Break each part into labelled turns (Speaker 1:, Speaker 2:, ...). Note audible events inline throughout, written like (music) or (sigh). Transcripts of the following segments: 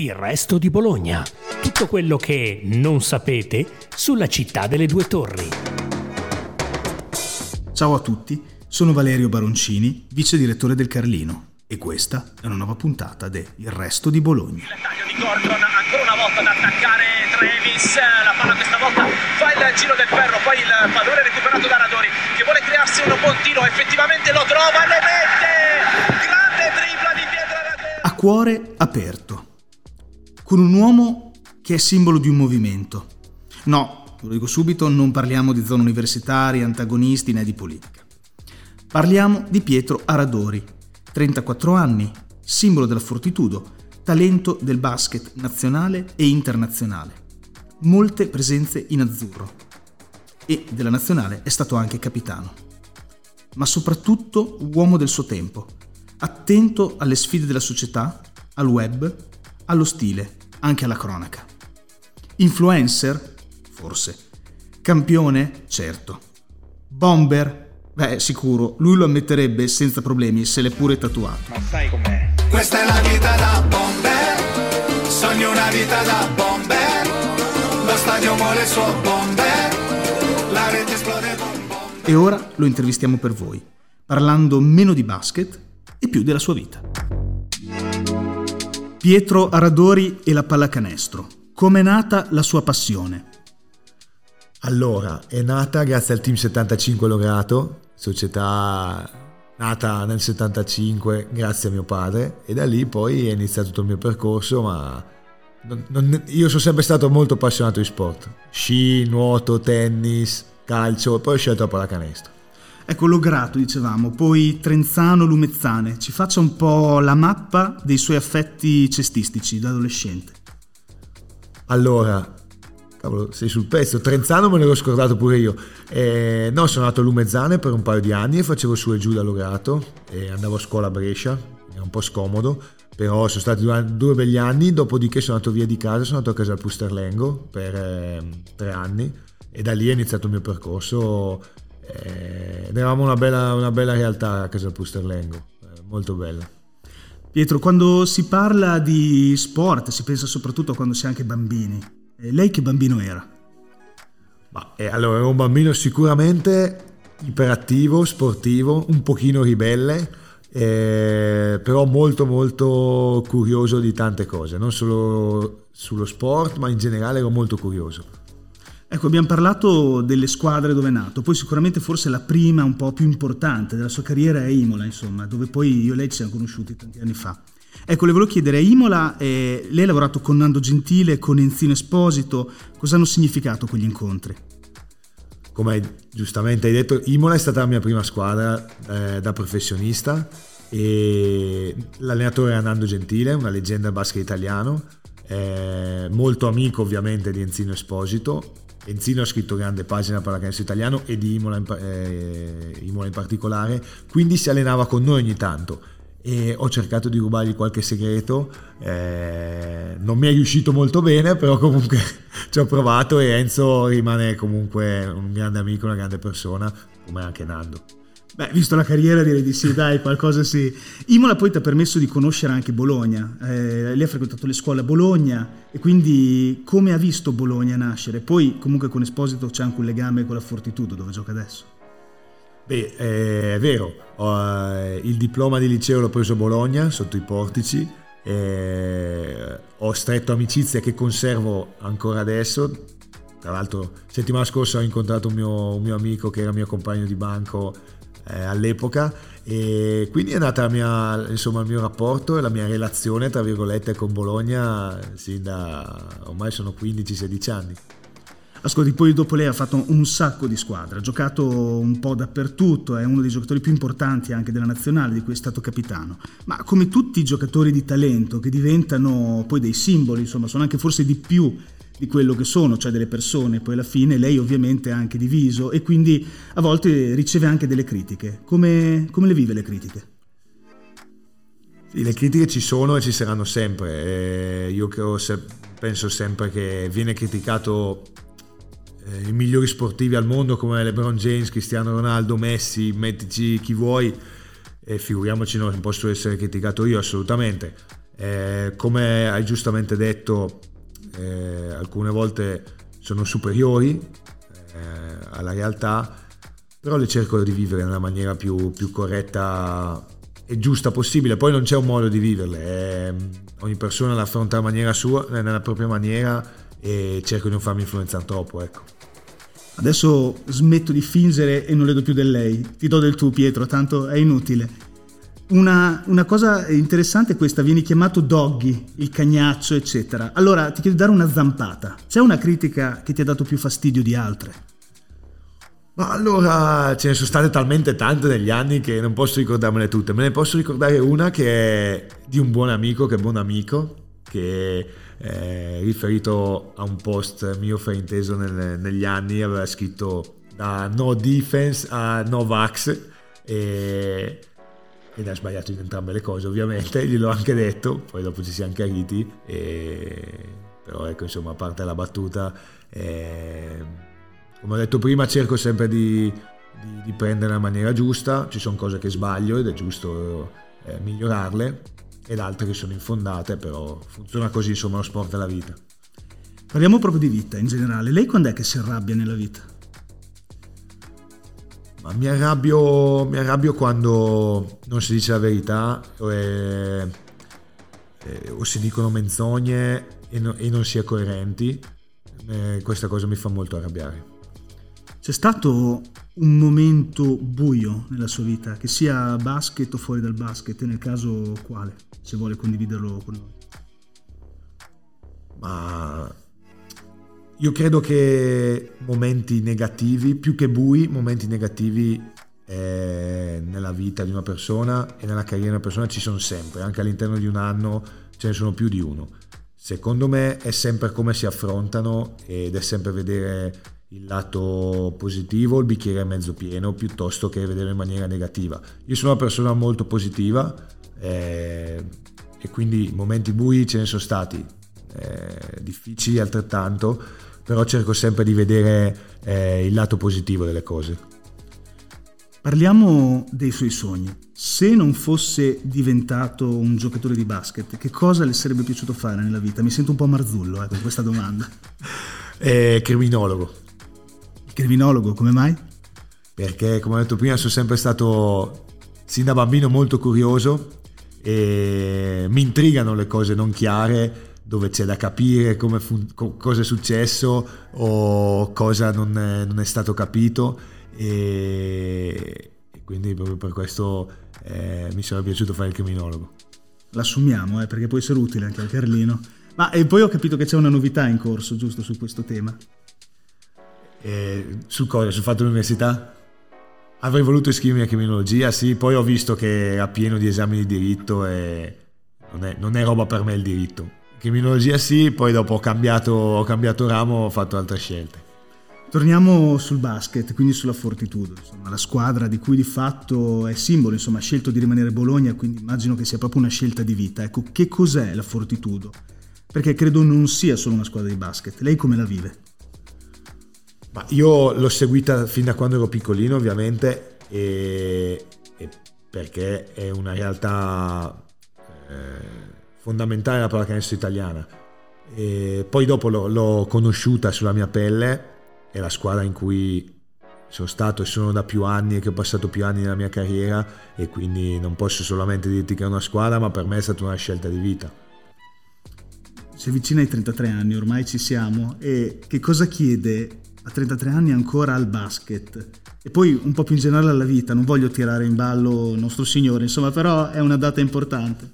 Speaker 1: Il resto di Bologna. Tutto quello che non sapete sulla città delle due torri.
Speaker 2: Ciao a tutti, sono Valerio Baroncini, vice direttore del Carlino e questa è una nuova puntata de Il resto di Bologna.
Speaker 3: Il taglio di Gordon ancora una volta ad attaccare Travis, la palla questa volta fa il giro del ferro, poi il pallone recuperato da Radori che vuole crearsi un buon tiro, effettivamente lo trova, lo mette! Grande tripla di Pietro Radori!
Speaker 2: A cuore aperto con un uomo che è simbolo di un movimento. No, lo dico subito, non parliamo di zone universitarie, antagonisti né di politica. Parliamo di Pietro Aradori, 34 anni, simbolo della fortitudo, talento del basket nazionale e internazionale. Molte presenze in azzurro. E della nazionale è stato anche capitano. Ma soprattutto uomo del suo tempo, attento alle sfide della società, al web, allo stile anche alla cronaca. Influencer? Forse. Campione? Certo. Bomber? Beh, sicuro, lui lo ammetterebbe senza problemi se l'è pure tatuato.
Speaker 3: Ma sai com'è?
Speaker 4: Questa è la vita da bomber, sogno una vita da bomber, lo stadio muore il suo bomber, la rete esplode bomber.
Speaker 2: E ora lo intervistiamo per voi, parlando meno di basket e più della sua vita. Pietro Aradori e la pallacanestro. Com'è nata la sua passione?
Speaker 5: Allora, è nata grazie al Team 75 Lograto, società nata nel 75 grazie a mio padre e da lì poi è iniziato tutto il mio percorso, ma non- non- io sono sempre stato molto appassionato di sport. Sci, nuoto, tennis, calcio e poi ho scelto la pallacanestro.
Speaker 2: Ecco, Lograto, dicevamo, poi Trenzano, Lumezzane. Ci faccia un po' la mappa dei suoi affetti cestistici da adolescente.
Speaker 5: Allora, cavolo, sei sul pezzo. Trenzano me l'ero scordato pure io. Eh, no, sono andato a Lumezzane per un paio di anni e facevo su e giù da Lograto e andavo a scuola a Brescia, era un po' scomodo, però sono stati due, due begli anni, dopodiché sono andato via di casa, sono andato a casa al Pusterlengo per eh, tre anni e da lì è iniziato il mio percorso. Eh, ed eravamo una bella, una bella realtà a casa Pusterlengo, eh, molto bella.
Speaker 2: Pietro, quando si parla di sport, si pensa soprattutto a quando si è anche bambini. E lei che bambino era?
Speaker 5: Ma eh, allora ero un bambino sicuramente iperattivo, sportivo, un pochino ribelle, eh, però molto molto curioso di tante cose, non solo sullo sport, ma in generale ero molto curioso.
Speaker 2: Ecco, abbiamo parlato delle squadre dove è nato, poi sicuramente forse la prima un po' più importante della sua carriera è Imola, insomma, dove poi io e lei ci siamo conosciuti tanti anni fa. Ecco, le volevo chiedere, a Imola eh, lei ha lavorato con Nando Gentile, con Enzino Esposito, cosa hanno significato quegli incontri?
Speaker 5: Come giustamente hai detto, Imola è stata la mia prima squadra eh, da professionista e l'allenatore era Nando Gentile, una leggenda basket italiano, eh, molto amico ovviamente di Enzino Esposito. Enzino ha scritto grande pagina per pallacanestro italiano e di Imola in, eh, Imola in particolare, quindi si allenava con noi ogni tanto e ho cercato di rubargli qualche segreto, eh, non mi è riuscito molto bene, però comunque (laughs) ci ho provato e Enzo rimane comunque un grande amico, una grande persona, come anche Nando.
Speaker 2: Beh, visto la carriera direi di sì, dai, qualcosa sì. Imola poi ti ha permesso di conoscere anche Bologna. Eh, lei ha frequentato le scuole a Bologna e quindi come ha visto Bologna nascere? Poi comunque con Esposito c'è anche un legame con la Fortitudo dove gioca adesso.
Speaker 5: Beh, eh, è vero, eh, il diploma di liceo l'ho preso a Bologna, sotto i portici, eh, ho stretto amicizie che conservo ancora adesso. Tra l'altro, settimana scorsa ho incontrato un mio, un mio amico che era mio compagno di banco eh, all'epoca e quindi è nata mia, insomma, il mio rapporto e la mia relazione, tra virgolette, con Bologna sin da ormai sono 15-16 anni.
Speaker 2: Ascolti, poi dopo lei ha fatto un sacco di squadre, ha giocato un po' dappertutto, è uno dei giocatori più importanti anche della nazionale di cui è stato capitano. Ma come tutti i giocatori di talento che diventano poi dei simboli, insomma, sono anche forse di più di quello che sono, cioè delle persone, poi alla fine lei ovviamente è anche diviso e quindi a volte riceve anche delle critiche. Come, come le vive le critiche?
Speaker 5: Le critiche ci sono e ci saranno sempre. Eh, io credo penso sempre che viene criticato eh, i migliori sportivi al mondo come LeBron James, Cristiano Ronaldo, Messi, mettici chi vuoi e figuriamoci non posso essere criticato io assolutamente. Eh, come hai giustamente detto, eh, alcune volte sono superiori eh, alla realtà, però le cerco di vivere nella maniera più, più, corretta e giusta possibile. Poi non c'è un modo di viverle, eh, ogni persona la affronta sua, nella propria maniera e cerco di non farmi influenzare troppo. Ecco.
Speaker 2: Adesso smetto di fingere e non le do più del lei. Ti do del tu, Pietro, tanto è inutile. Una, una, cosa interessante è questa, vieni chiamato doggy, il cagnaccio, eccetera. Allora ti chiedo di dare una zampata. C'è una critica che ti ha dato più fastidio di altre?
Speaker 5: Ma allora ce ne sono state talmente tante negli anni che non posso ricordarmele tutte. Me ne posso ricordare una che è di un buon amico, che è buon amico, che è riferito a un post mio frainteso nel, negli anni, aveva scritto da no defense a no vax e ed ha sbagliato in entrambe le cose ovviamente, (laughs) gliel'ho anche detto, poi dopo ci siamo chiariti, e... però ecco insomma a parte la battuta, eh... come ho detto prima cerco sempre di, di, di prendere la maniera giusta, ci sono cose che sbaglio ed è giusto eh, migliorarle ed altre che sono infondate, però funziona così insomma lo sport è la vita.
Speaker 2: Parliamo proprio di vita in generale, lei quando è che si arrabbia nella vita?
Speaker 5: Ma mi arrabbio, mi arrabbio quando non si dice la verità e, e, o si dicono menzogne e, no, e non si è coerenti. E questa cosa mi fa molto arrabbiare.
Speaker 2: C'è stato un momento buio nella sua vita, che sia basket o fuori dal basket, e nel caso quale, se vuole condividerlo con noi?
Speaker 5: Ma io credo che momenti negativi, più che bui, momenti negativi eh, nella vita di una persona e nella carriera di una persona ci sono sempre, anche all'interno di un anno ce ne sono più di uno. Secondo me è sempre come si affrontano ed è sempre vedere il lato positivo, il bicchiere mezzo pieno, piuttosto che vedere in maniera negativa. Io sono una persona molto positiva eh, e quindi momenti bui ce ne sono stati, eh, difficili altrettanto, però cerco sempre di vedere eh, il lato positivo delle cose.
Speaker 2: Parliamo dei suoi sogni. Se non fosse diventato un giocatore di basket, che cosa le sarebbe piaciuto fare nella vita? Mi sento un po' marzullo eh, con questa domanda. (laughs)
Speaker 5: eh, criminologo.
Speaker 2: Criminologo, come mai?
Speaker 5: Perché, come ho detto prima, sono sempre stato sin da bambino molto curioso e mi intrigano le cose non chiare dove c'è da capire fun- cosa è successo o cosa non è, non è stato capito e, e, quindi proprio per questo eh, mi sarebbe piaciuto fare il criminologo.
Speaker 2: L'assumiamo eh, perché può essere utile anche al Carlino. Ma e poi ho capito che c'è una novità in corso giusto su questo tema.
Speaker 5: Eh, su cosa? Sul fatto dell'università? Avrei voluto iscrivermi a criminologia, sì, poi ho visto che era pieno di esami di diritto e non è, non è roba per me il diritto criminologia sì, poi dopo ho cambiato, ho cambiato ramo, ho fatto altre scelte.
Speaker 2: Torniamo sul basket, quindi sulla Fortitudo, insomma, la squadra di cui di fatto è simbolo, insomma, ha scelto di rimanere Bologna, quindi immagino che sia proprio una scelta di vita. Ecco, che cos'è la Fortitudo? Perché credo non sia solo una squadra di basket. Lei come la vive?
Speaker 5: Ma io l'ho seguita fin da quando ero piccolino, ovviamente, e, e perché è una realtà eh, fondamentale la pallacanestro italiana. E poi dopo l'ho, l'ho conosciuta sulla mia pelle, è la squadra in cui sono stato e sono da più anni e che ho passato più anni nella mia carriera e quindi non posso solamente dirti che è una squadra, ma per me è stata una scelta di vita.
Speaker 2: Si avvicina ai 33 anni, ormai ci siamo, e che cosa chiede a 33 anni ancora al basket? E poi un po' più in generale alla vita, non voglio tirare in ballo il nostro Signore, insomma, però è una data importante.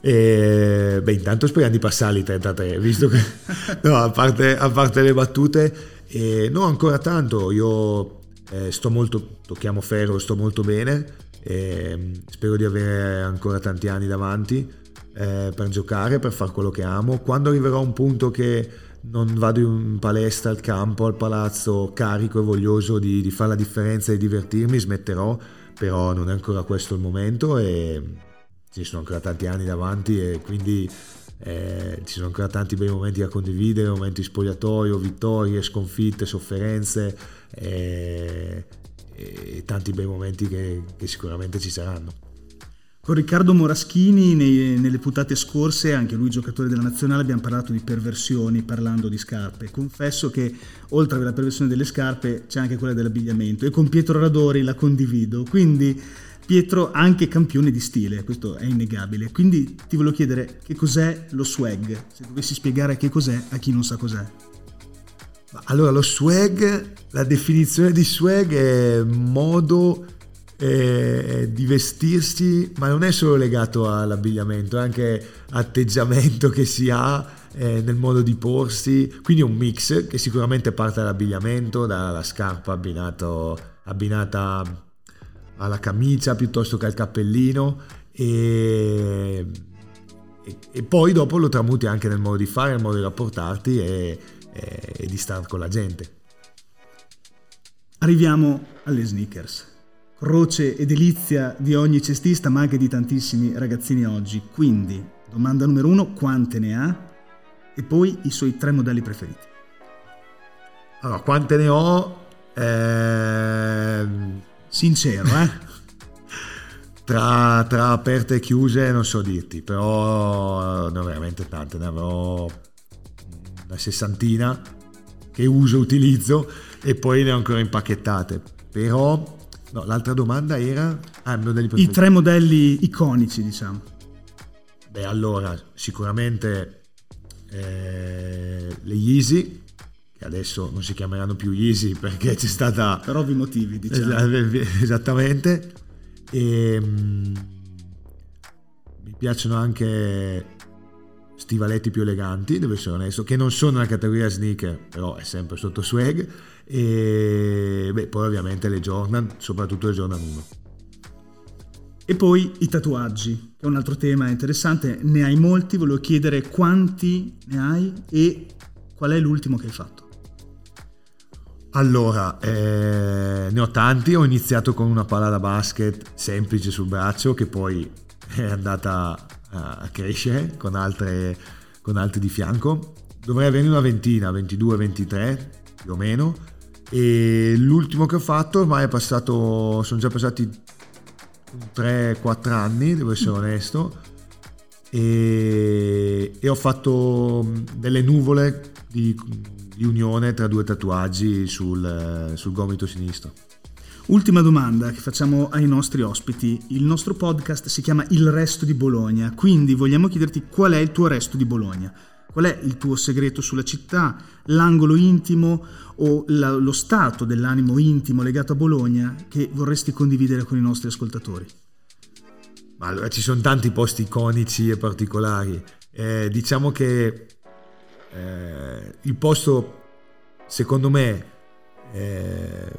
Speaker 5: E, beh, intanto speriamo di passarli 33, visto che (laughs) no, a, parte, a, parte, le battute, e, no, ancora tanto. Io eh, sto molto, tocchiamo ferro, sto molto bene. E, spero di avere ancora tanti anni davanti eh, per giocare, per fare quello che amo. Quando arriverò a un punto che non vado in palestra, al campo, al palazzo, carico e voglioso di, di fare la differenza e di divertirmi, smetterò, però non è ancora questo il momento e ci sono ancora tanti anni davanti e quindi eh, ci sono ancora tanti bei momenti da condividere, momenti spogliatoio, vittorie, sconfitte, sofferenze e, e tanti bei momenti che, che sicuramente ci saranno.
Speaker 2: Con Riccardo Moraschini nei, nelle puntate scorse, anche lui giocatore della nazionale, abbiamo parlato di perversioni parlando di scarpe. Confesso che oltre alla perversione delle scarpe c'è anche quella dell'abbigliamento e con Pietro Radori la condivido. Quindi Pietro anche campione di stile, questo è innegabile. Quindi ti volevo chiedere che cos'è lo swag, se dovessi spiegare che cos'è a chi non sa cos'è.
Speaker 5: Allora, lo swag, la definizione di swag è modo eh, di vestirsi, ma non è solo legato all'abbigliamento, è anche atteggiamento che si ha eh, nel modo di porsi, quindi un mix che sicuramente parte dall'abbigliamento, dalla scarpa abbinato, abbinata alla camicia piuttosto che al cappellino e, e, e, poi dopo lo tramuti anche nel modo di fare, nel modo di rapportarti e, e di stare con la gente.
Speaker 2: Arriviamo alle sneakers croce e delizia di ogni cestista, ma anche di tantissimi ragazzini oggi. Quindi, domanda numero uno, quante ne ha? E poi i suoi tre modelli preferiti.
Speaker 5: Allora, quante ne ho? Eh...
Speaker 2: Sincero, eh? (laughs)
Speaker 5: tra, tra, aperte e chiuse non so dirti, però ne ho veramente tante, ne avrò una sessantina che uso, utilizzo e poi ne ho ancora impacchettate. Però No, l'altra domanda era...
Speaker 2: Ah, I tre modelli iconici, diciamo.
Speaker 5: Beh, allora, sicuramente eh, le Yeezy, che adesso non si chiameranno più Yeezy perché c'è stata...
Speaker 2: Per ovvi motivi, diciamo.
Speaker 5: Esattamente. E, mm, mi piacciono anche stivaletti più eleganti, devo essere onesto, che non sono una categoria sneaker, però è sempre sotto swag e beh, poi ovviamente le Jordan, soprattutto le Jordan 1.
Speaker 2: E poi i tatuaggi, che è un altro tema interessante, ne hai molti, volevo chiedere quanti ne hai e qual è l'ultimo che hai fatto.
Speaker 5: Allora, eh, ne ho tanti, ho iniziato con una palla da basket semplice sul braccio che poi è andata a crescere con altre, con altre di fianco. Dovrei averne una ventina, 22, 23 più o meno. E l'ultimo che ho fatto ormai è passato sono già passati 3-4 anni devo essere onesto. E, e ho fatto delle nuvole di, di, unione tra due tatuaggi sul, sul gomito sinistro
Speaker 2: Ultima domanda che facciamo ai nostri ospiti. Il nostro podcast si chiama Il resto di Bologna, quindi vogliamo chiederti qual è il tuo resto di Bologna. Qual è il tuo segreto sulla città, l'angolo intimo o la, lo stato dell'animo intimo legato a Bologna che vorresti condividere con i nostri ascoltatori?
Speaker 5: allora ci sono tanti posti iconici e particolari. Eh, diciamo che eh, il posto, secondo me, eh,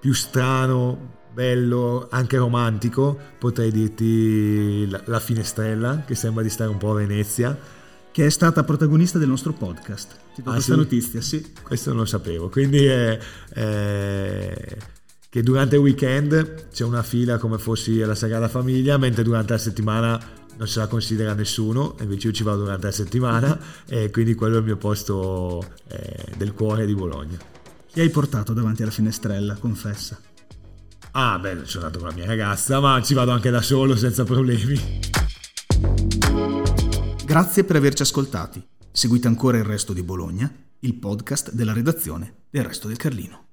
Speaker 5: più strano, bello, anche romantico, potrei dirti la, la finestrella, che sembra di stare un po' a Venezia
Speaker 2: che è stata protagonista del nostro podcast. Ti do ah, questa sì? notizia, sì.
Speaker 5: Questo non lo sapevo, quindi è, è, che durante il weekend c'è una fila come fossi alla Sagrada Famiglia, mentre durante la settimana non se la considera nessuno, invece io ci vado durante la settimana e quindi quello è il mio posto eh, del cuore di Bologna.
Speaker 2: Chi hai portato davanti alla finestrella, confessa?
Speaker 5: Ah, beh, sono andato con la mia ragazza, ma ci vado anche da solo senza problemi.
Speaker 2: Grazie per averci ascoltati. Seguite ancora il resto di Bologna, il podcast della redazione del Resto del Carlino.